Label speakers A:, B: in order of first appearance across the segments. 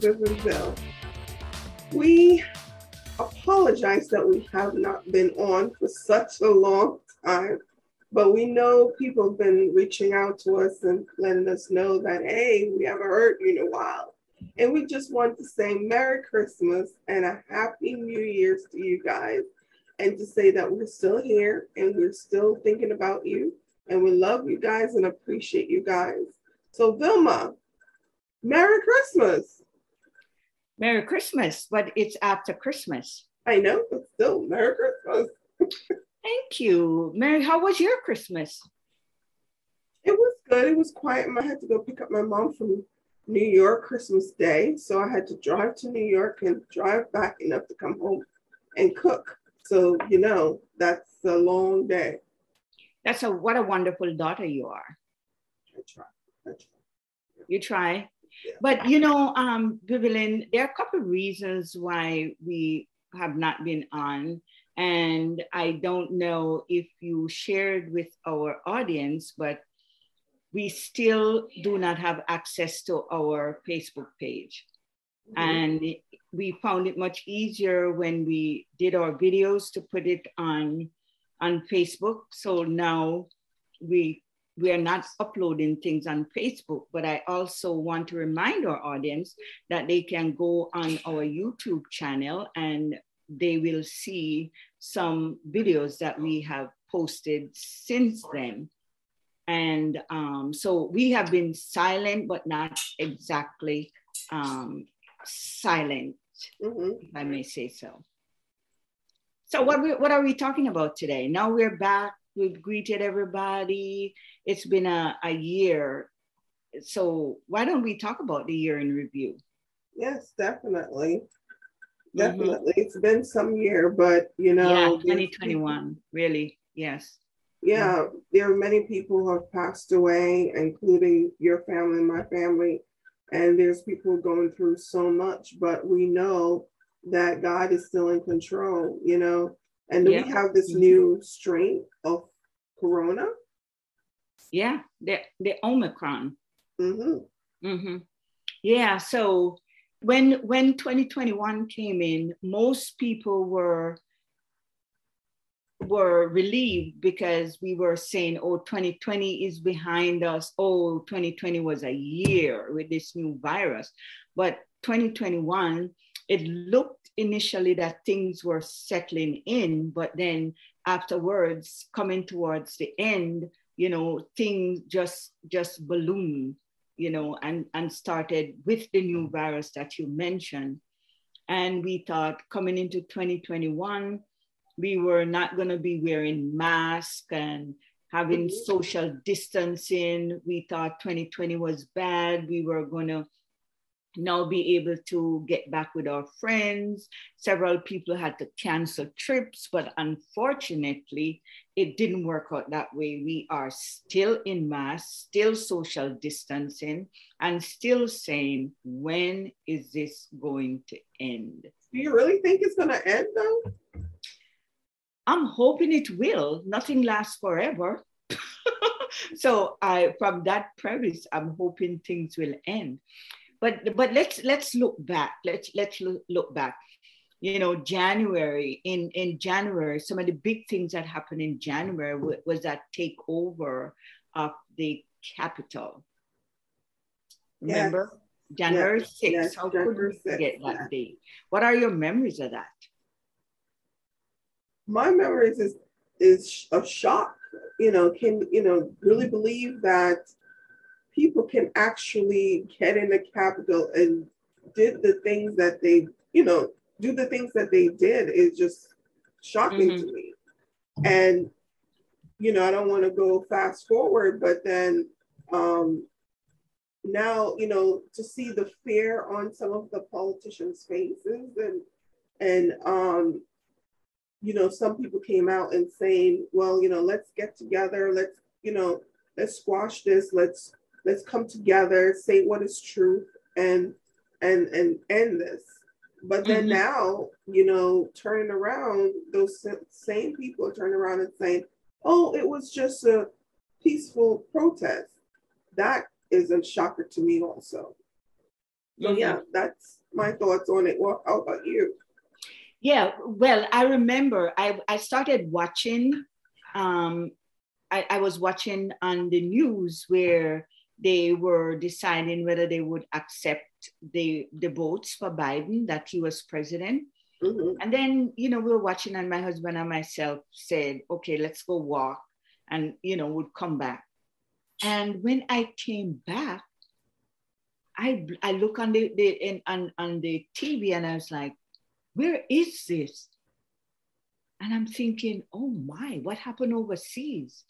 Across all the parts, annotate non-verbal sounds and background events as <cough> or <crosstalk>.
A: Vivian We apologize that we have not been on for such a long time, but we know people have been reaching out to us and letting us know that, hey, we haven't heard you in a while. And we just want to say Merry Christmas and a Happy New Year's to you guys. And to say that we're still here and we're still thinking about you. And we love you guys and appreciate you guys. So, Vilma, Merry Christmas.
B: Merry Christmas, but it's after Christmas.
A: I know, but still, Merry Christmas.
B: Thank you. Mary, how was your Christmas?
A: It was good. It was quiet. I had to go pick up my mom from New York Christmas Day. So I had to drive to New York and drive back enough to come home and cook. So, you know, that's a long day.
B: That's a what a wonderful daughter you are.
A: I try. I try.
B: You try. Yeah. But you know, um, Vivian, there are a couple of reasons why we have not been on. And I don't know if you shared with our audience, but we still do not have access to our Facebook page. Mm-hmm. And we found it much easier when we did our videos to put it on on Facebook. So now we we are not uploading things on Facebook, but I also want to remind our audience that they can go on our YouTube channel and they will see some videos that we have posted since then. And um, so we have been silent, but not exactly um, silent, mm-hmm. if I may say so. So what, we, what are we talking about today? Now we're back. We've greeted everybody. It's been a, a year. So why don't we talk about the year in review?
A: Yes, definitely. Mm-hmm. Definitely. Mm-hmm. It's been some year, but you know.
B: Yeah, 2021, really. Yes
A: yeah, there are many people who have passed away, including your family and my family. And there's people going through so much, but we know that God is still in control, you know. And yeah. we have this mm-hmm. new strength of corona.
B: Yeah, the, the Omicron. Mm-hmm. Mm-hmm. Yeah, so when when 2021 came in, most people were were relieved because we were saying, oh, 2020 is behind us. Oh, 2020 was a year with this new virus. But 2021, it looked initially that things were settling in, but then afterwards, coming towards the end, you know, things just just ballooned, you know, and, and started with the new virus that you mentioned. And we thought coming into 2021, we were not going to be wearing masks and having mm-hmm. social distancing. We thought 2020 was bad. We were going to now be able to get back with our friends. Several people had to cancel trips, but unfortunately, it didn't work out that way. We are still in mass, still social distancing, and still saying, when is this going to end?
A: Do you really think it's going to end though?
B: I'm hoping it will. Nothing lasts forever. <laughs> so I, from that premise, I'm hoping things will end. But but let's let's look back. Let's let's look back. You know, January in in January, some of the big things that happened in January was, was that takeover of the Capitol. Remember, yes. January yes. 6th. Yes. How could we forget that day? What are your memories of that?
A: my memories is is a shock. You know, can you know really believe that people can actually get in the Capitol and did the things that they, you know, do the things that they did is just shocking mm-hmm. to me. And you know, I don't want to go fast forward, but then um, now, you know, to see the fear on some of the politicians' faces and and um, you know, some people came out and saying, well, you know, let's get together, let's, you know, let's squash this, let's let's come together, say what is truth and and and end this. But then mm-hmm. now, you know, turning around, those same people are turning around and saying, oh, it was just a peaceful protest. That is a shocker to me also. So mm-hmm. yeah, that's my thoughts on it. Well, how about you?
B: Yeah, well, I remember I, I started watching, um, I, I was watching on the news where they were deciding whether they would accept the, the votes for Biden that he was president. Mm-hmm. And then, you know, we were watching, and my husband and myself said, okay, let's go walk, and, you know, would come back. And when I came back, I, I look on the, the in, on, on the TV and I was like, where is this? And I'm thinking, oh my, what happened overseas?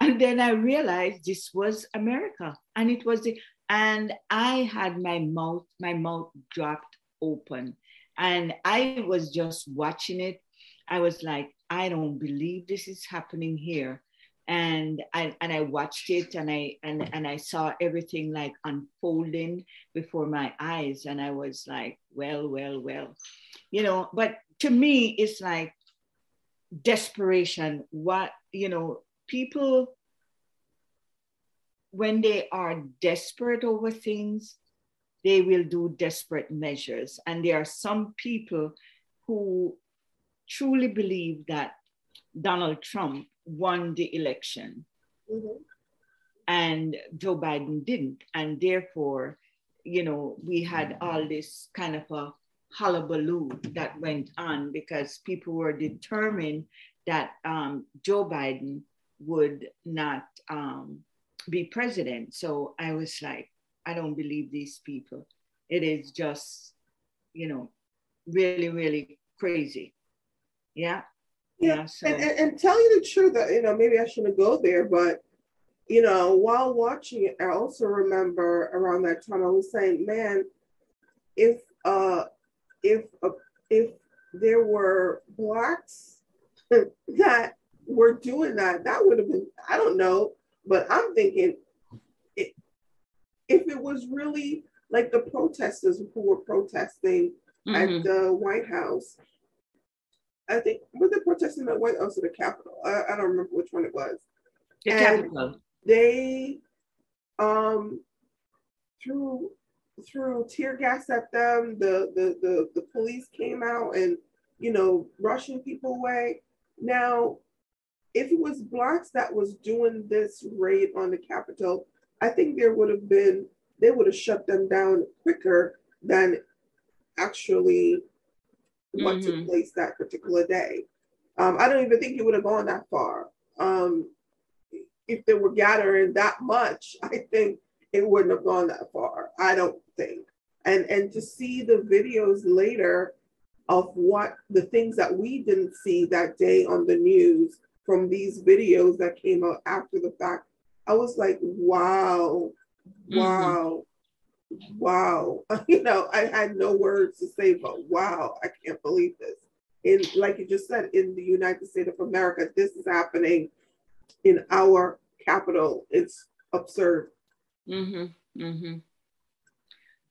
B: And then I realized this was America. And it was the, and I had my mouth, my mouth dropped open. And I was just watching it. I was like, I don't believe this is happening here. And I and I watched it and I and, and I saw everything like unfolding before my eyes. And I was like, well, well, well you know, but to me, it's like desperation. What, you know, people, when they are desperate over things, they will do desperate measures. And there are some people who truly believe that Donald Trump won the election mm-hmm. and Joe Biden didn't. And therefore, you know, we had all this kind of a hullabaloo that went on because people were determined that um, Joe Biden would not um, be president. So I was like, I don't believe these people. It is just, you know, really, really crazy. Yeah.
A: Yeah. yeah so. and, and, and tell you the truth, that, you know, maybe I shouldn't go there, but, you know, while watching it, I also remember around that time, I was saying, man, if uh, if uh, if there were blacks <laughs> that were doing that, that would have been I don't know, but I'm thinking it, if it was really like the protesters who were protesting mm-hmm. at the White House. I think were they protesting at White House or the Capitol? I, I don't remember which one it was.
B: The and Capitol.
A: They um through threw tear gas at them. The, the, the, the police came out and, you know, rushing people away. Now, if it was blacks that was doing this raid on the Capitol, I think there would have been, they would have shut them down quicker than actually what mm-hmm. took place that particular day. Um, I don't even think it would have gone that far. Um, if they were gathering that much, <laughs> I think it wouldn't have gone that far. I don't think. And and to see the videos later of what the things that we didn't see that day on the news from these videos that came out after the fact, I was like, wow, wow, mm-hmm. wow. <laughs> You know, I had no words to say, but wow, I can't believe this. In like you just said, in the United States of America, this is happening in our capital. It's absurd.
B: Mm-hmm. Mm-hmm.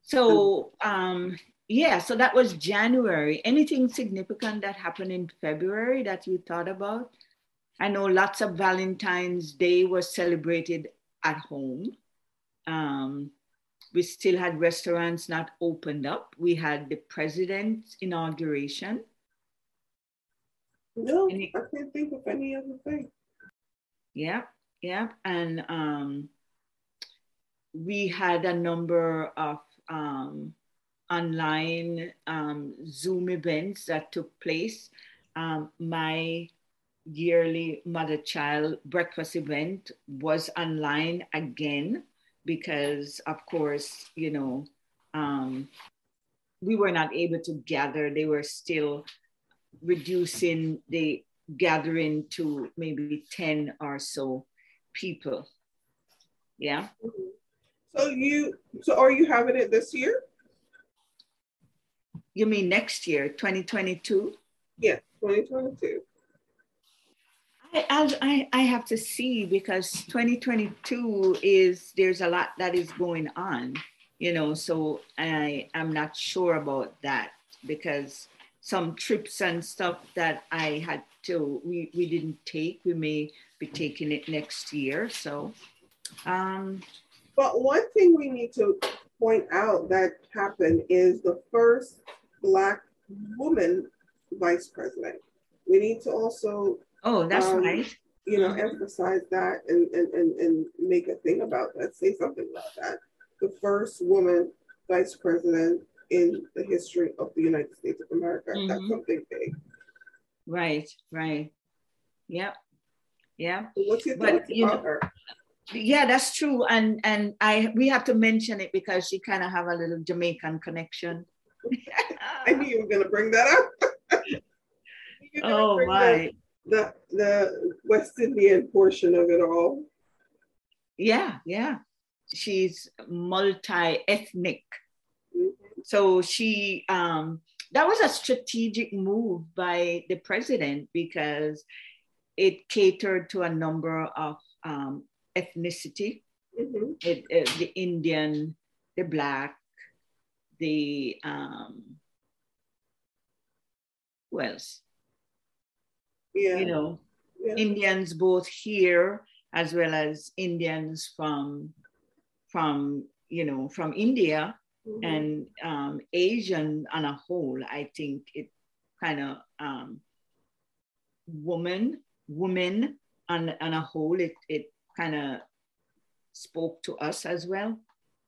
B: So um, yeah, so that was January. Anything significant that happened in February that you thought about? I know lots of Valentine's Day was celebrated at home. Um, we still had restaurants not opened up. We had the president's inauguration.
A: No, I can't think of any other thing.
B: Yeah, yeah. And um, we had a number of um, online um, Zoom events that took place. Um, my yearly mother child breakfast event was online again because, of course, you know, um, we were not able to gather. They were still reducing the gathering to maybe 10 or so people. Yeah.
A: So you, so are you having it this year?
B: You mean next year, 2022?
A: Yeah, 2022. I,
B: I, I have to see because 2022 is there's a lot that is going on, you know. So I I'm not sure about that because some trips and stuff that I had to we we didn't take. We may be taking it next year. So um,
A: But one thing we need to point out that happened is the first Black woman vice president. We need to also
B: Oh, that's um, right.
A: You know, emphasize that and, and, and, and make a thing about that, say something about that. The first woman vice president in the history of the United States of America. Mm-hmm. That's something big.
B: Right, right. Yep. Yeah.
A: What's your but, you know, her?
B: Yeah, that's true. And and I we have to mention it because she kind of have a little Jamaican connection. <laughs>
A: I knew you were gonna bring that up. <laughs>
B: oh my.
A: The, the the West Indian portion of it all.
B: Yeah, yeah. She's multi-ethnic. Mm-hmm. So she um that was a strategic move by the president because it catered to a number of um, ethnicity, mm-hmm. it, it, the Indian, the Black, the um, who else?
A: Yeah.
B: You know, yeah. Indians both here as well as Indians from from you know from India mm-hmm. and um, Asian on a whole. I think it kind of um, woman women on, on a whole, it, it kind of spoke to us as well.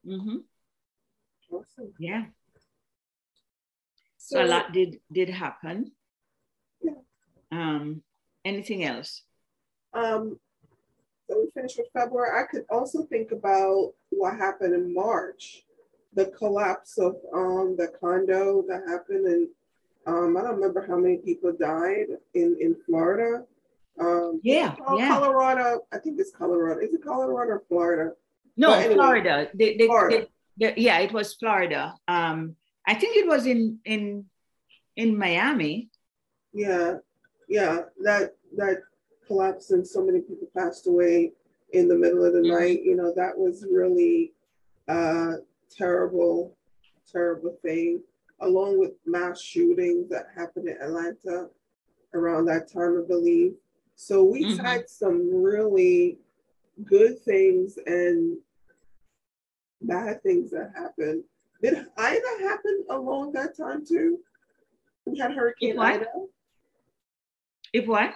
B: Mm-hmm.
A: Awesome.
B: Yeah. So, so, a lot did did happen. Um, anything else?
A: Um, so we finished with February. I could also think about what happened in March, the collapse of um, the condo that happened, and um, I don't remember how many people died in in Florida. Um,
B: yeah, yeah.
A: Colorado. I think it's Colorado. Is it Colorado or Florida?
B: No, anyway, Florida. They, they, Florida. They, yeah, it was Florida. Um, I think it was in in in Miami.
A: Yeah, yeah. That that collapsed and so many people passed away in the middle of the mm-hmm. night. You know, that was really a terrible, terrible thing. Along with mass shootings that happened in Atlanta around that time, I believe. So we've mm-hmm. had some really good things and bad things that happened. Did Ida happen along that time too? We had Hurricane Ida.
B: If what?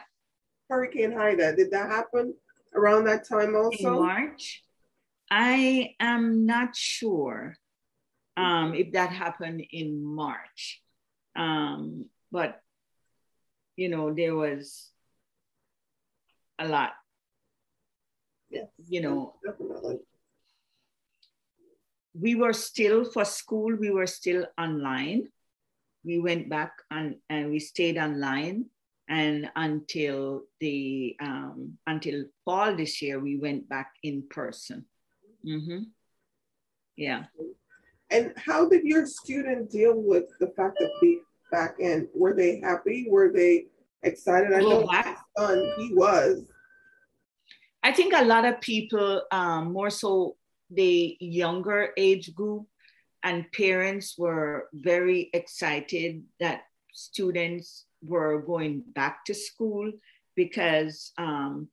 A: Hurricane Ida. Did that happen around that time also?
B: In March? I am not sure um, if that happened in March. Um, but, you know, there was a lot.
A: Yes.
B: You know,
A: definitely.
B: We were still for school, we were still online. We went back and, and we stayed online. And until the um, until fall this year, we went back in person. Mm-hmm. Yeah.
A: And how did your student deal with the fact of being back in? Were they happy? Were they excited. I know my son, he was.
B: I think a lot of people, um, more so the younger age group and parents were very excited that students were going back to school because, um,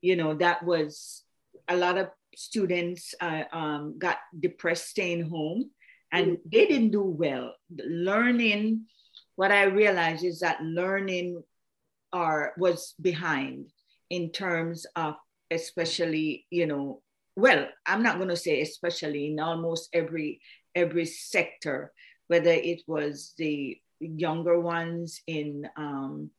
B: you know, that was a lot of students uh, um, got depressed staying home and mm-hmm. they didn't do well. Learning, what I realized is that learning are was behind in terms of especially you know well i'm not going to say especially in almost every every sector whether it was the younger ones in um,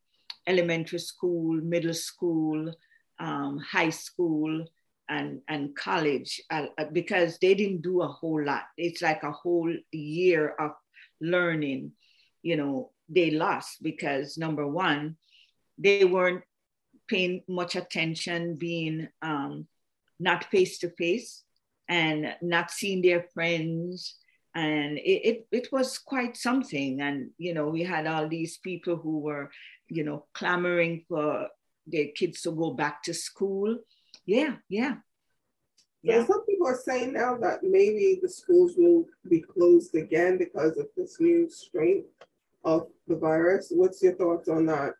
B: elementary school middle school um, high school and and college uh, uh because they didn't do a whole lot it's like a whole year of learning you know they lost because number one they weren't paying much attention, being um, not face to face and not seeing their friends. And it, it, it was quite something. And, you know, we had all these people who were, you know, clamoring for their kids to go back to school. Yeah, yeah.
A: Yeah. some people are saying now that maybe the schools will be closed again because of this new strain of the virus. What's your thoughts on that?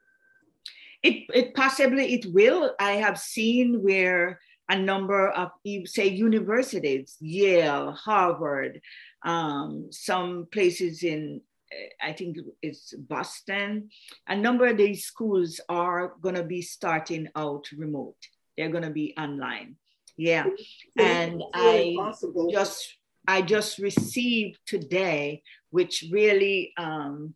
B: It, it possibly it will. I have seen where a number of, say, universities, Yale, Harvard, um, some places in, I think it's Boston. A number of these schools are going to be starting out remote. They're going to be online. Yeah. And I just I just received today, which really um,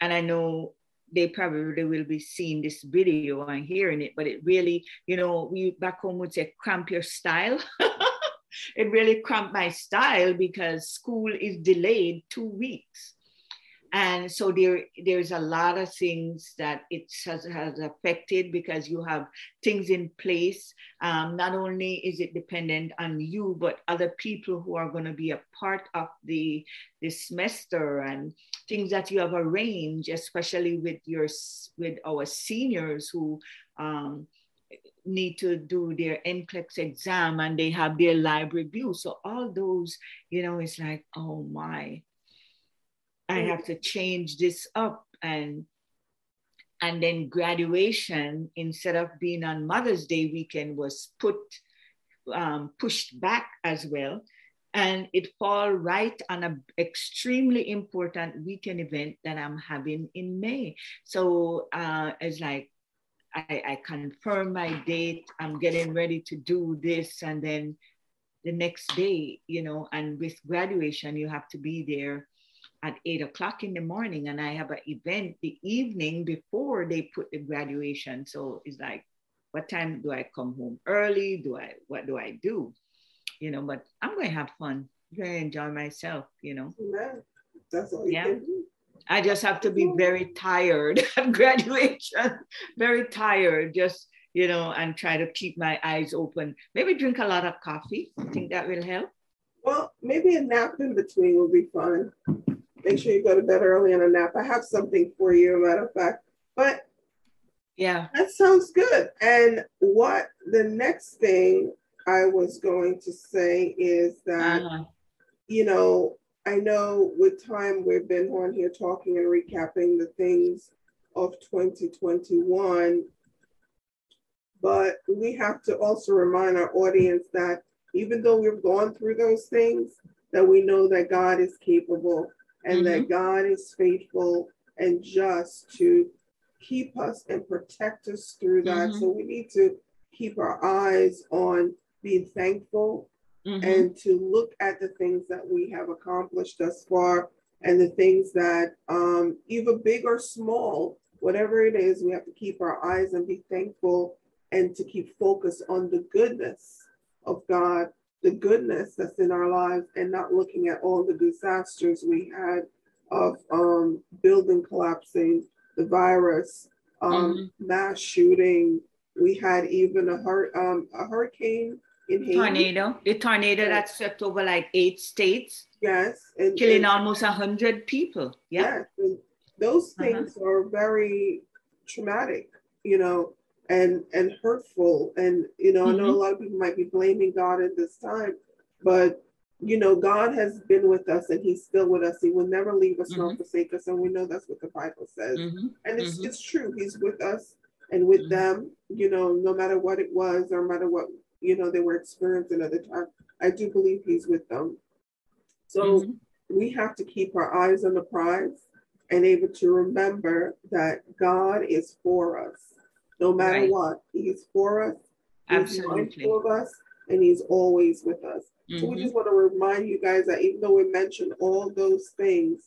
B: and I know they probably will be seeing this video and hearing it, but it really, you know, we back home would say cramp your style. <laughs> it really cramped my style because school is delayed two weeks and so there there's a lot of things that it has, has affected because you have things in place. Um, not only is it dependent on you but other people who are going to be a part of the the semester and things that you have arranged especially with your with our seniors who um, need to do their NCLEX exam and they have their library review so all those you know it's like oh my I have to change this up and and then graduation instead of being on Mother's Day weekend was put um, pushed back as well, and it fall right on an extremely important weekend event that I'm having in May. So uh, it's like I, I confirm my date. I'm getting ready to do this, and then the next day, you know, and with graduation, you have to be there at eight o'clock in the morning and I have an event the evening before they put the graduation. So it's like, what time do I come home early? Do I, what do I do? You know, but I'm going to have fun. I'm going to enjoy myself, you know.
A: That's all yeah.
B: I just have to be very tired <laughs> at graduation, very tired, just, you know, and try to keep my eyes open. Maybe drink a lot of coffee. I think that will help.
A: Well, maybe a nap in between will be fun make sure you go to bed early and a nap. I have something for you, matter of fact. But
B: yeah,
A: that sounds good. And what the next thing I was going to say is that, uh-huh. you know, I know with time we've been on here talking and recapping the things of 2021, but we have to also remind our audience that even though we've gone through those things, that we know that God is capable and mm-hmm. that God is faithful and just to keep us and protect us through that. Mm-hmm. So we need to keep our eyes on being thankful mm-hmm. and to look at the things that we have accomplished thus far and the things that, um, either big or small, whatever it is, we have to keep our eyes and be thankful and to keep focused on the goodness of God the goodness that's in our lives and not looking at all the disasters we had of um, building collapsing, the virus, um, mm-hmm. mass shooting. We had even a, hur- um, a hurricane in Haiti.
B: Tornado, the tornado that swept over like eight states.
A: Yes.
B: And, killing and, almost a hundred people. Yeah.
A: Yes. those uh-huh. things uh-huh. are very traumatic, you know and and hurtful and you know mm-hmm. i know a mm-hmm. lot of people might be blaming god at this time but you know god has been with us and he's still with us he will never leave us mm-hmm. nor forsake us and we know that's what the bible says mm-hmm. and it's, mm-hmm. it's true he's with us and with mm-hmm. them you know no matter what it was or no matter what you know they were experiencing at the time i do believe he's with them so we have to keep our eyes on the prize and able to remember that god is for us no matter right. what. He's for us.
B: Absolutely.
A: He's of us, and he's always with us. Mm-hmm. So we mm-hmm. just want to remind you guys that even though we mentioned all those things,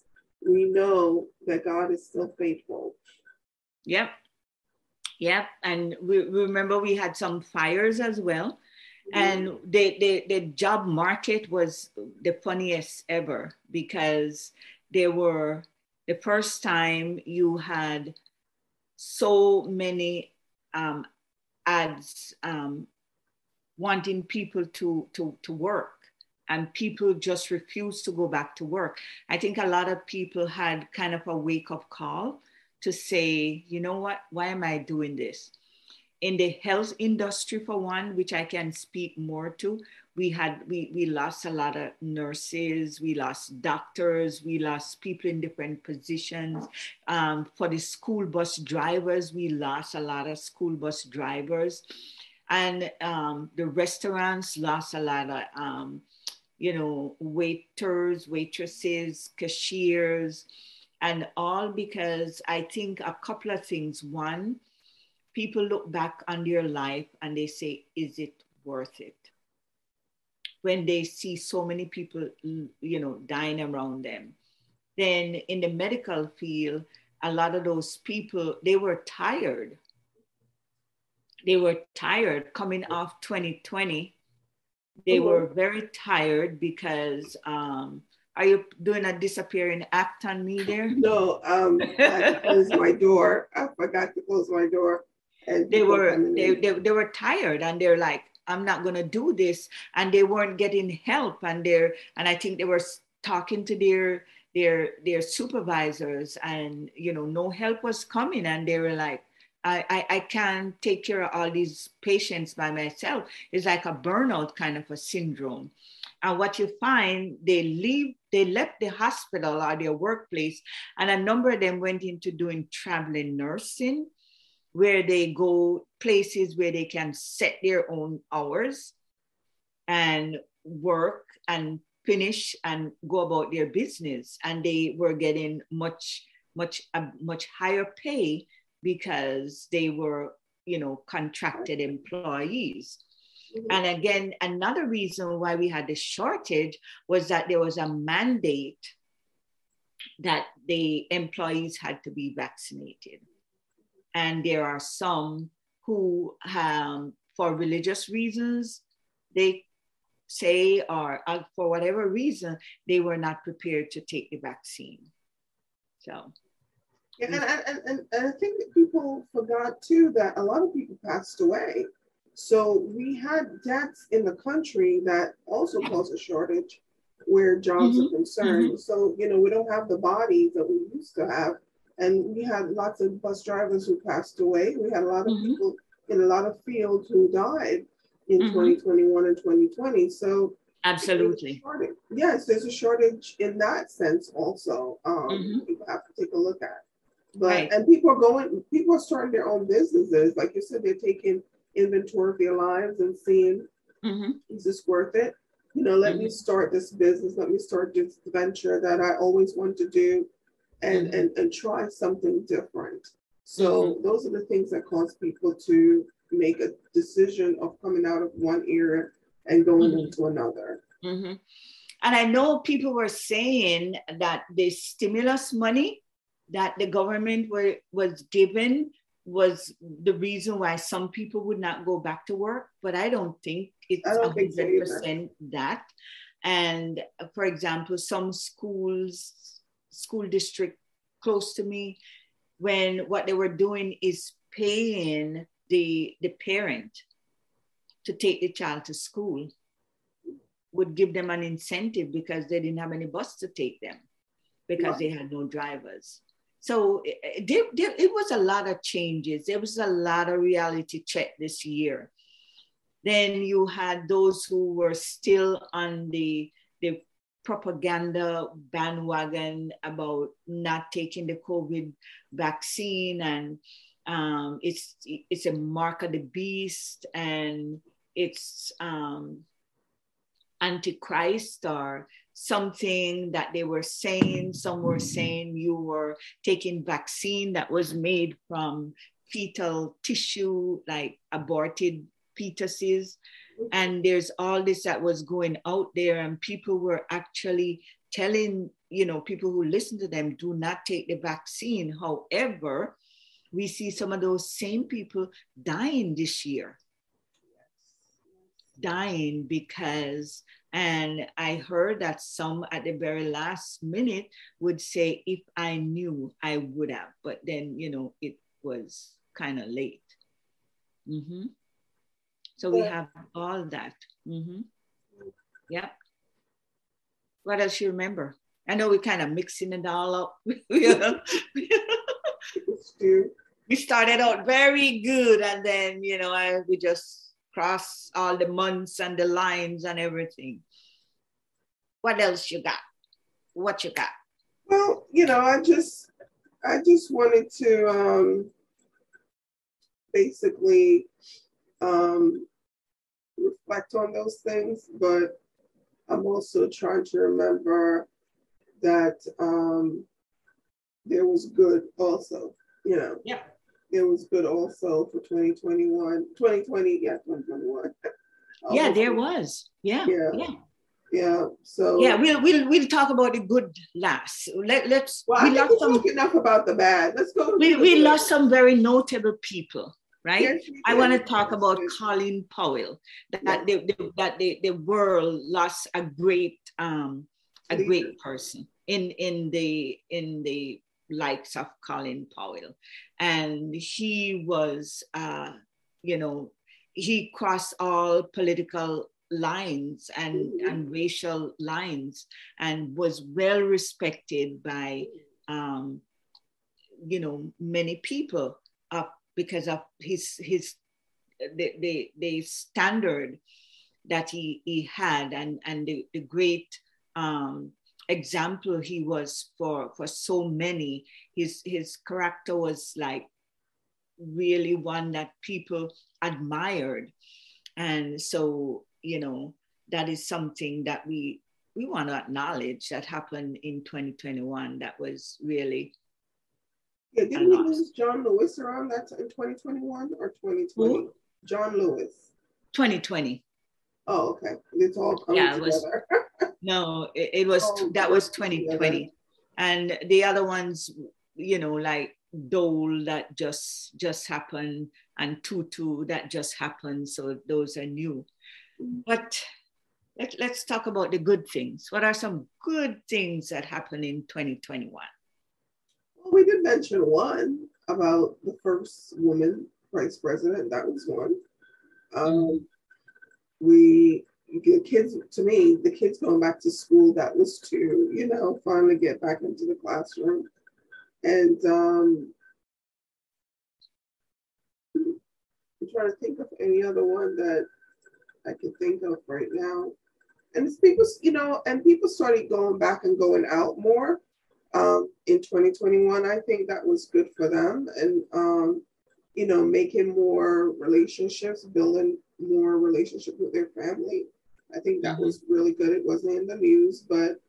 A: we know that God is still faithful.
B: Yep. Yep. And we remember we had some fires as well. Mm-hmm. And the, the, the job market was the funniest ever because there were the first time you had so many um, ads um, wanting people to, to, to work and people just refuse to go back to work. I think a lot of people had kind of a wake up call to say, you know what, why am I doing this? In the health industry, for one, which I can speak more to, we had we, we lost a lot of nurses we lost doctors we lost people in different positions. Um, for the school bus drivers we lost a lot of school bus drivers. And um, the restaurants lost a lot of, um, you know, waiters, waitresses, cashiers, and all because I think a couple of things. One, people look back on their life and they say, is it worth it? When they see so many people, you know, dying around them. Then in the medical field, a lot of those people, they were tired. They were tired coming off 2020. They mm-hmm. were very tired because um, are you doing a disappearing act on me there?
A: No, um, I closed my door. I forgot to close my door.
B: They were they, they, they were tired and they're like, I'm not gonna do this. And they weren't getting help. And they're and I think they were talking to their their their supervisors and you know, no help was coming. And they were like, I, I, I can't take care of all these patients by myself. It's like a burnout kind of a syndrome. And what you find, they leave, they left the hospital or their workplace, and a number of them went into doing traveling nursing, where they go places where they can set their own hours and work and finish and go about their business. And they were getting much, much, a much higher pay because they were, you know, contracted employees. Mm-hmm. And again, another reason why we had the shortage was that there was a mandate that the employees had to be vaccinated. And there are some who, um, for religious reasons, they say, or uh, for whatever reason, they were not prepared to take the vaccine. So.
A: Yeah, and, and, and, I think that people forgot too that a lot of people passed away so we had deaths in the country that also caused a shortage where jobs mm-hmm. are concerned. Mm-hmm. So, you know, we don't have the bodies that we used to have. And we had lots of bus drivers who passed away. We had a lot of mm-hmm. people in a lot of fields who died in mm-hmm. 2021 and 2020. So
B: absolutely.
A: There's yes, there's a shortage in that sense also. Um, mm-hmm. people have to take a look at. But right. and people are going, people are starting their own businesses. Like you said, they're taking inventory of their lives and seeing mm-hmm. is this worth it? You know, let mm-hmm. me start this business, let me start this venture that I always want to do and mm-hmm. and, and try something different. So mm-hmm. those are the things that cause people to make a decision of coming out of one era and going mm-hmm. into another.
B: Mm-hmm. And I know people were saying that the stimulus money that the government were, was given was the reason why some people would not go back to work, but I don't think it's hundred percent that. And for example, some schools, school district close to me, when what they were doing is paying the the parent to take the child to school, would give them an incentive because they didn't have any bus to take them because they had no drivers so it, it, it was a lot of changes. There was a lot of reality check this year. Then you had those who were still on the, the propaganda bandwagon about not taking the COVID vaccine and um, it's it's a mark of the beast and it's um, antichrist or something that they were saying. Some were saying you were taking vaccine that was made from fetal tissue, like aborted fetuses. And there's all this that was going out there, and people were actually telling, you know, people who listen to them, do not take the vaccine. However, we see some of those same people dying this year. Dying because and I heard that some at the very last minute would say, if I knew, I would have. But then, you know, it was kind of late. Mm-hmm. So we have all that. Mm-hmm. Yeah. What else you remember? I know we're kind of mixing it all up. <laughs> we started out very good, and then you know, I, we just cross all the months and the lines and everything. What else you got? What you got?
A: Well, you know, I just I just wanted to um basically um, reflect on those things, but I'm also trying to remember that um, there was good also, you know.
B: Yeah.
A: It was good also for 2021, 2020, yeah, 2021.
B: yeah, there was. Yeah.
A: Yeah.
B: Yeah.
A: Yeah. So
B: yeah, we'll we'll we'll talk about the good last. Let let's
A: well, we lost some enough about the bad. Let's go.
B: We we good. lost some very notable people, right? Yes, I want to talk about
A: yes.
B: Colin Powell. That the, the, that the, the world lost a great um a
A: Leader.
B: great person in in the in the likes of Colin Powell, and he was uh you know he crossed all political lines and,
A: Mhm.
B: and racial lines and was well respected by um, you know many people up because of his his the, the, the standard that he, he had and, and the, the great um, example he was for for so many. His his character was like really one that people admired. And so you know that is something that we we want to acknowledge that happened in 2021 that was really
A: Yeah, didn't we lose John Lewis around that in 2021 or 2020?
B: Who?
A: John Lewis.
B: 2020
A: Oh, okay. It's all coming
B: Yeah, it was- <laughs> no it, it was
A: Oh,
B: that was
A: yeah.
B: 2020 and the other ones you know like dole that just just happened and tutu that just happened so those are new
A: Mhm.
B: but let, let's talk about the good things what are some good things that happened in 2021
A: Well, we did mention one about the first woman vice president. That was one. Um, we the kids to me, the kids going back to school. That was two. You know, finally get back into the classroom, and um, I'm trying to think of any other one that I can think of right now. And it's people, you know, and people started going back and going out more um, in 2021. I think that was good for them, and um, you know, making more relationships, building more relationship with their family. I think that
B: Mhm.
A: was really good. It wasn't in the news, but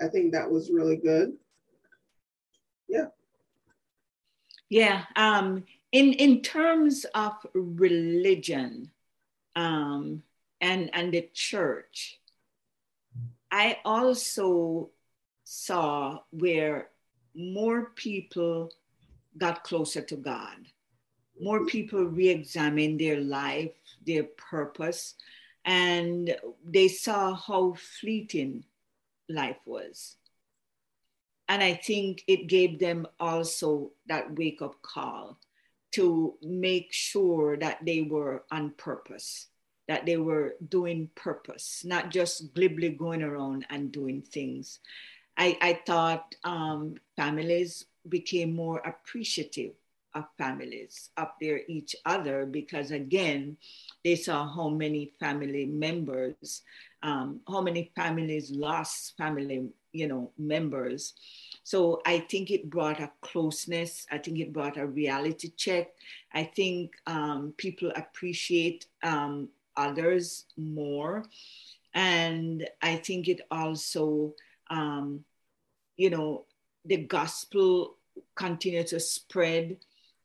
A: I think that was really good.
B: Yeah. Yeah, um, in in terms of religion um, and and the church, I also saw where more people got closer to God, more people re-examined their life, their purpose, and they saw how fleeting life was and I think it gave them also that wake up call to make sure that they were on purpose, that they were doing purpose, not just glibly going around and doing things. I, I thought um, families became more appreciative of families up there each other because again they saw how many family members um, how many families lost family you know members. So i think it brought a closeness. I think it brought a reality check. I think um, people appreciate um, others more. And i think it also um, you know the gospel continued to spread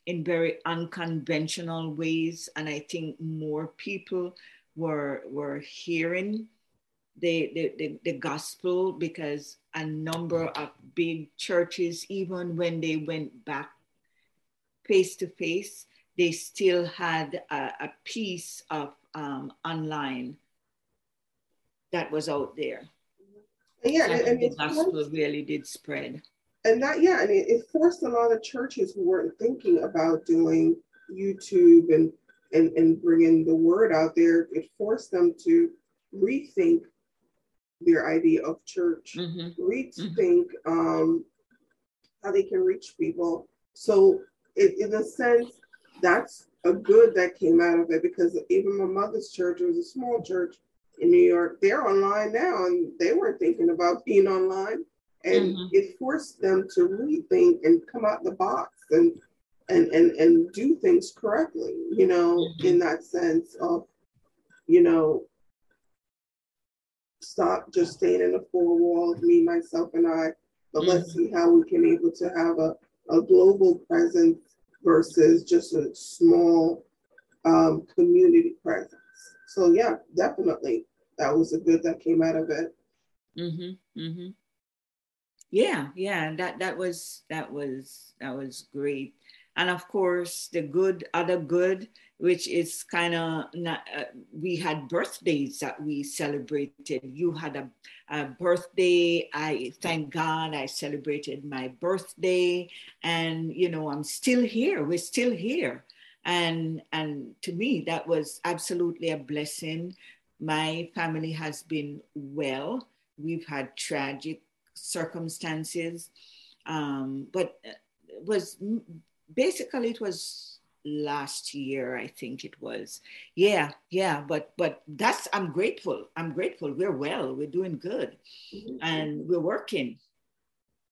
B: in very unconventional ways and i think more people were were hearing the, the, the, the, gospel because a number of big churches, even when they went back face to face, they still had a, a piece of um, online that was out there.
A: Yeah, and, and
B: the
A: it
B: gospel
A: forced,
B: really did spread.
A: and that yeah, and it, it forced a lot of churches who weren't thinking about doing YouTube and and and bringing the word out there. It forced them to rethink their idea of church,
B: Mhm.
A: rethink um, how they can reach people. So, it, in a sense, that's a good that came out of it because even my mother's church it was a small church in New York. They're online now, and they weren't thinking about being online, and
B: Mhm.
A: it forced them to rethink and come out the box and and and and do things correctly you know mm-hmm. in that sense of you know stop just staying in the four walls me myself and i but mm-hmm. let's see how we can able to have a, a global presence versus just a small um, community presence so yeah definitely. That was a good that came out of it.
B: Mm-hmm, mm-hmm. yeah yeah that that was that was that was great. And of course the good other good which is kind of uh, we had birthdays that we celebrated. You had a, a, birthday. I thank god i celebrated my birthday. And you know i'm still here. We're still here and and to me that was absolutely a blessing. My family has been well. We've had tragic circumstances. Um, but it was basically it was last year i think it was. Yeah yeah but but that's i'm grateful. I'm grateful. We're well. We're doing good. Mm-hmm. and we're working.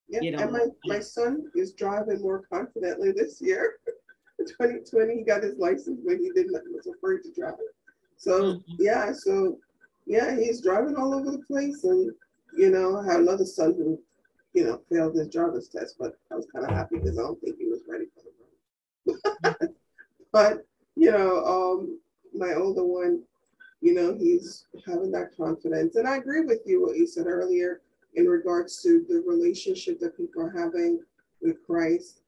A: Yeah you know? and my, my son is driving more confidently this year <laughs> 2020 he got his license but he didn't was afraid to drive so mm-hmm. yeah so yeah he's driving all over the place and you know i have another son who you know, failed his driver's test, but I was kind of happy because I don't think he was ready for the road. <laughs> but, you know, um, my older one, you know, he's having that confidence. And I agree with you what you said earlier in regards to the relationship that people are having with Christ.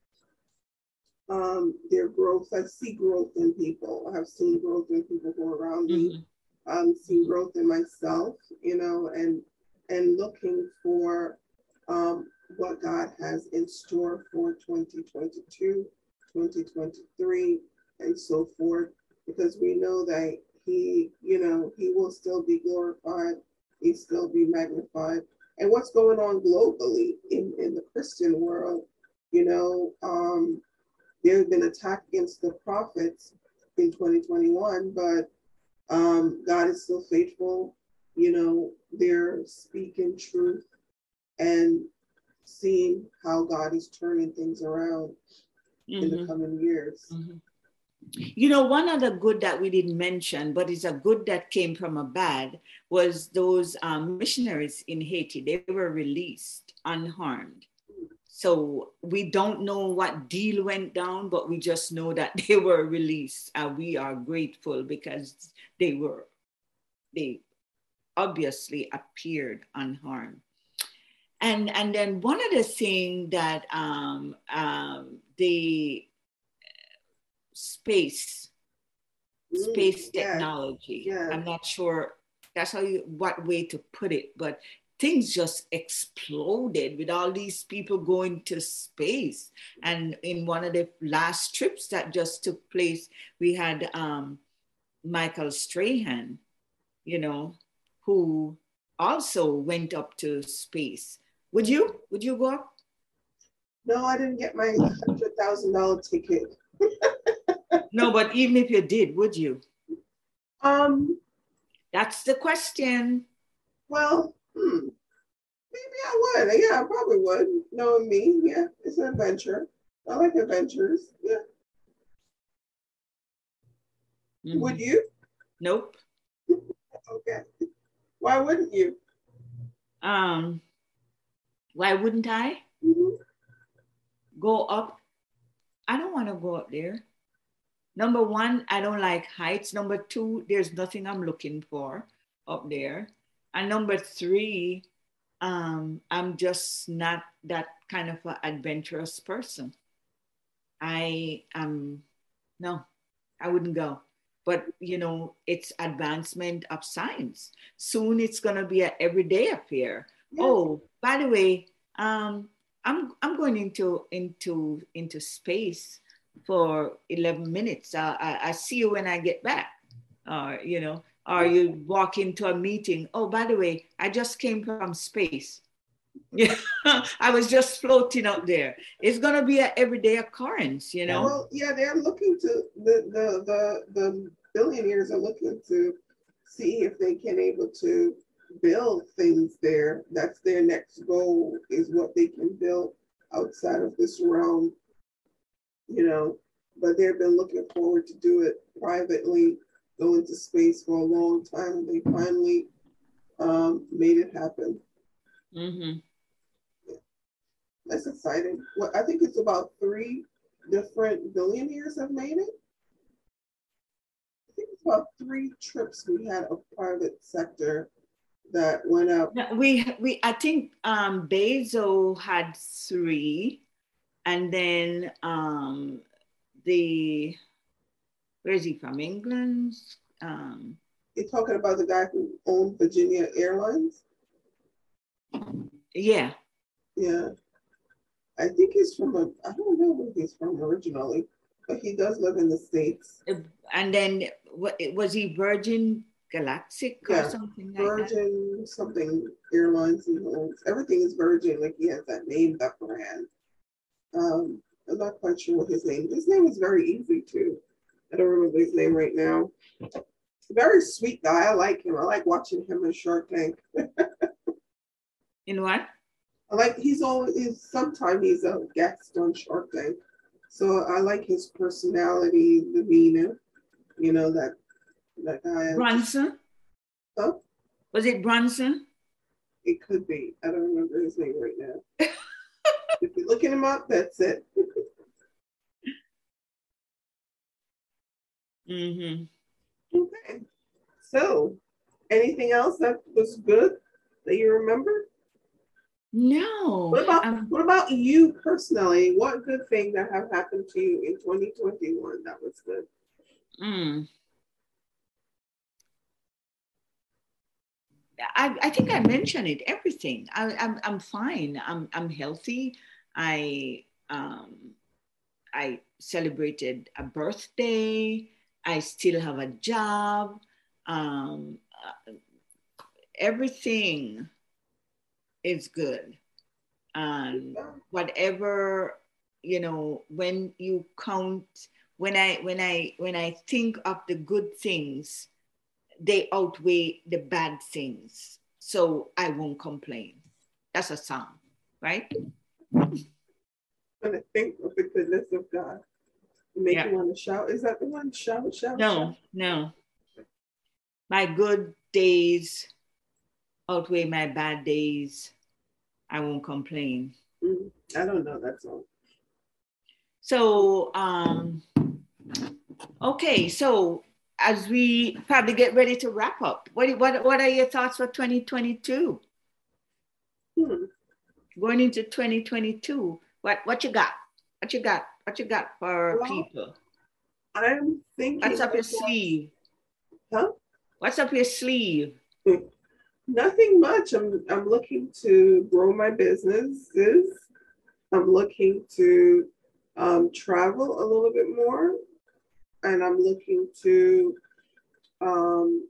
A: Um, their growth, I see growth in people. I have seen growth in people who are around me. Mm-hmm. Um, seen growth in myself, you know, and and looking for um, what God has in store for 2022, 2023, and so forth, because we know that He, you know, He will still be glorified, He still be magnified. And what's going on globally in, in the Christian world, you know, um, there have been attacks against the prophets in 2021, but um, God is still faithful. You know, they're speaking truth and seeing how God is turning things around mm-hmm. in the mm-hmm. coming years. Mm-hmm.
B: You know, one other good that we didn't mention, but it's a good that came from a bad, was those um, missionaries in Haiti. They were released unharmed. So we don't know what deal went down, but we just know that <laughs> they were released. And we are grateful because they were, they obviously appeared unharmed and and then one of the things that um, um, the space mm, space technology yeah. i'm not sure that's how you what way to put it but things just exploded with all these people going to space and in one of the last trips that just took place we had um, michael strahan you know who also went up to space would you? Would you go up?
A: No, I didn't get my hundred thousand dollar ticket.
B: no, but even if you did, would you?
A: Um,
B: that's the question.
A: Well, hmm, maybe I would. Yeah, I probably would. Knowing me, yeah, it's an adventure. I like adventures. Yeah. Mm-hmm. Would you?
B: Nope.
A: okay. Why wouldn't you?
B: Um, why wouldn't I? Mm-hmm. Go up. I don't want to go up there. Number one, I don't like heights. Number two, there's nothing I'm looking for up there. And number three, um, I'm just not that kind of an adventurous person. I am, no, I wouldn't go. But you know, it's advancement of science. Soon it's gonna be an everyday affair. Yeah. Oh, by the way, um, I'm I'm going into into into space for 11 minutes. I, I, I see you when I get back. Or you know, or you walk into a meeting. Oh, by the way, I just came from space. Yeah, <laughs> I was just floating up there. It's gonna be an everyday occurrence, you know.
A: Well, yeah, they're looking to the the the the billionaires are looking to see if they can able to build things there. That's their next goal is what they can build outside of this realm you know, but they've been looking forward to do it privately, go into space for a long time, they finally um, made it happen. Mm-hmm. That's exciting. Well, I think it's about three different billionaires have made it. I think it's about three trips we had of private sector that went up.
B: We we I think um Bezos had three, and then um the where is he from? England. Um,
A: You're talking about the guy who owned Virginia Airlines.
B: Yeah.
A: Yeah. I think he's from a, I don't know where he's from originally, but he does live in the States.
B: And then what was he Virgin Galactic or yeah, something like that?
A: Virgin that? something airlines he owns. Everything is Virgin, like he has that name, that brand. Um, I'm not quite sure what his name. His name is very easy too. I don't remember his name right now. Very sweet guy. I like him. I like watching him in Shark Tank.
B: in what?
A: like he's always sometimes he's a guest on Shark Tank. So I like his personality, demeanor, you know, that that guy.
B: Branson? Huh? Was it Branson?
A: It could be. I don't remember his name right now. <laughs> if you're looking him up, that's it. <laughs> mm-hmm. Okay. So anything else that was good that you remember?
B: No.
A: What about um, what about you personally? What good thing that have happened to you in 2021 that was good? Mm.
B: I, I think I mentioned it. Everything. I, I'm I'm fine. I'm I'm healthy. I um I celebrated a birthday. I still have a job. Um, everything is good. And whatever, you know, when you count, when I when I when I think of the good things, they outweigh the bad things. So I won't complain. That's a song, right?
A: When I think of the goodness of God, make yeah. you want to shout. Is that the one? Shout, shout.
B: No,
A: shout.
B: no. My good days outweigh my bad days. I won't complain.
A: Mm, I don't know that song.
B: So, um, okay, so as we probably get ready to wrap up, what what what are your thoughts for 2022? Hmm. Going into 2022, what what you got? What you got? What you got for well, people?
A: I'm thinking.
B: What's up your sleeve?
A: Huh?
B: What's up your sleeve?
A: Nothing much. I'm I'm looking to grow my businesses. I'm looking to um, travel a little bit more, and I'm looking to, um,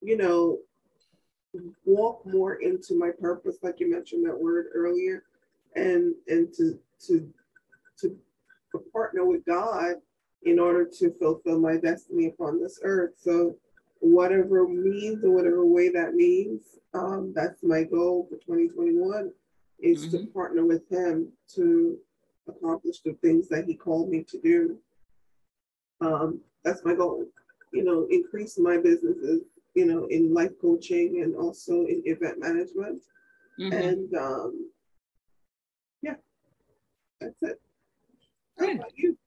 A: you know, walk more into my purpose, like you mentioned that word earlier, and and to to to, to partner with God in order to fulfill my destiny upon this earth. So whatever means or whatever way that means. Um, that's my goal for 2021 is mm-hmm. to partner with him to accomplish the things that he called me to do. Um, that's my goal. You know, increase my businesses, you know, in life coaching and also in event management. Mm-hmm. And um, yeah, that's it.
B: You?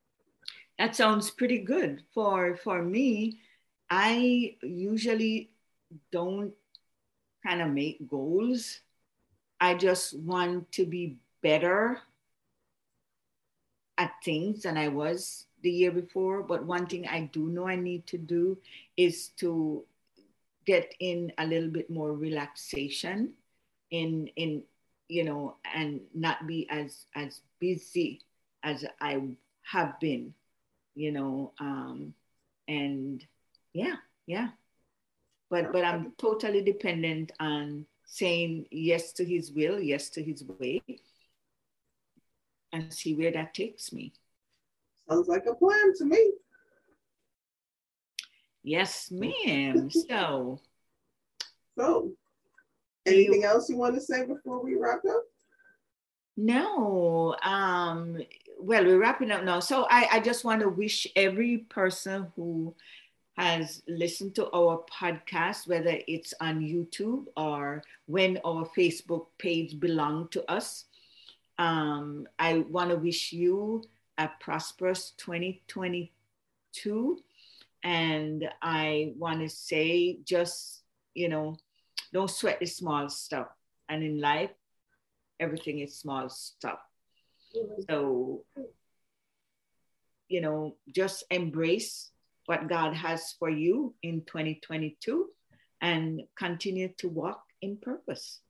B: That sounds pretty good. For for me, I usually don't kind of make goals. I just want to be better at things than I was the year before. But one thing I do know I need to do is to get in a little bit more relaxation in in you know and not be as as busy as I have been, you know, um, and yeah, yeah. But but I'm totally dependent on saying yes to his will, yes to his way, and see where that takes me.
A: Sounds like a plan to me.
B: Yes, ma'am. <laughs> so
A: so anything you, else you want to say before we wrap up?
B: No. Um, well, we're wrapping up now. So I, I just want to wish every person who has listened to our podcast, whether it's on YouTube or when our Facebook page belonged to us. Um, I want to wish you a prosperous 2022. And I want to say, just, you know, don't sweat the small stuff. And in life, everything is small stuff. So, you know, just embrace what God has for you in 2022 and continue to walk in purpose.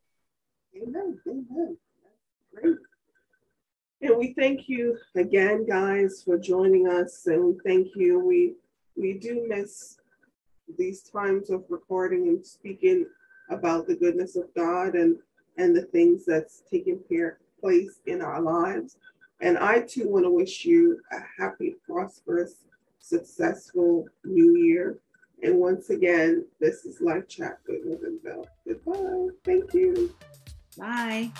A: Amen. Amen. Great. And we thank you again, guys, for joining us. And we thank you. We we do miss these times of recording and speaking about the goodness of God and and the things that's taken taking place in our lives. And I too want to wish you a happy, prosperous, successful new year. And once again, this is Life Chat with Women Bell. Goodbye. Thank you.
B: Bye.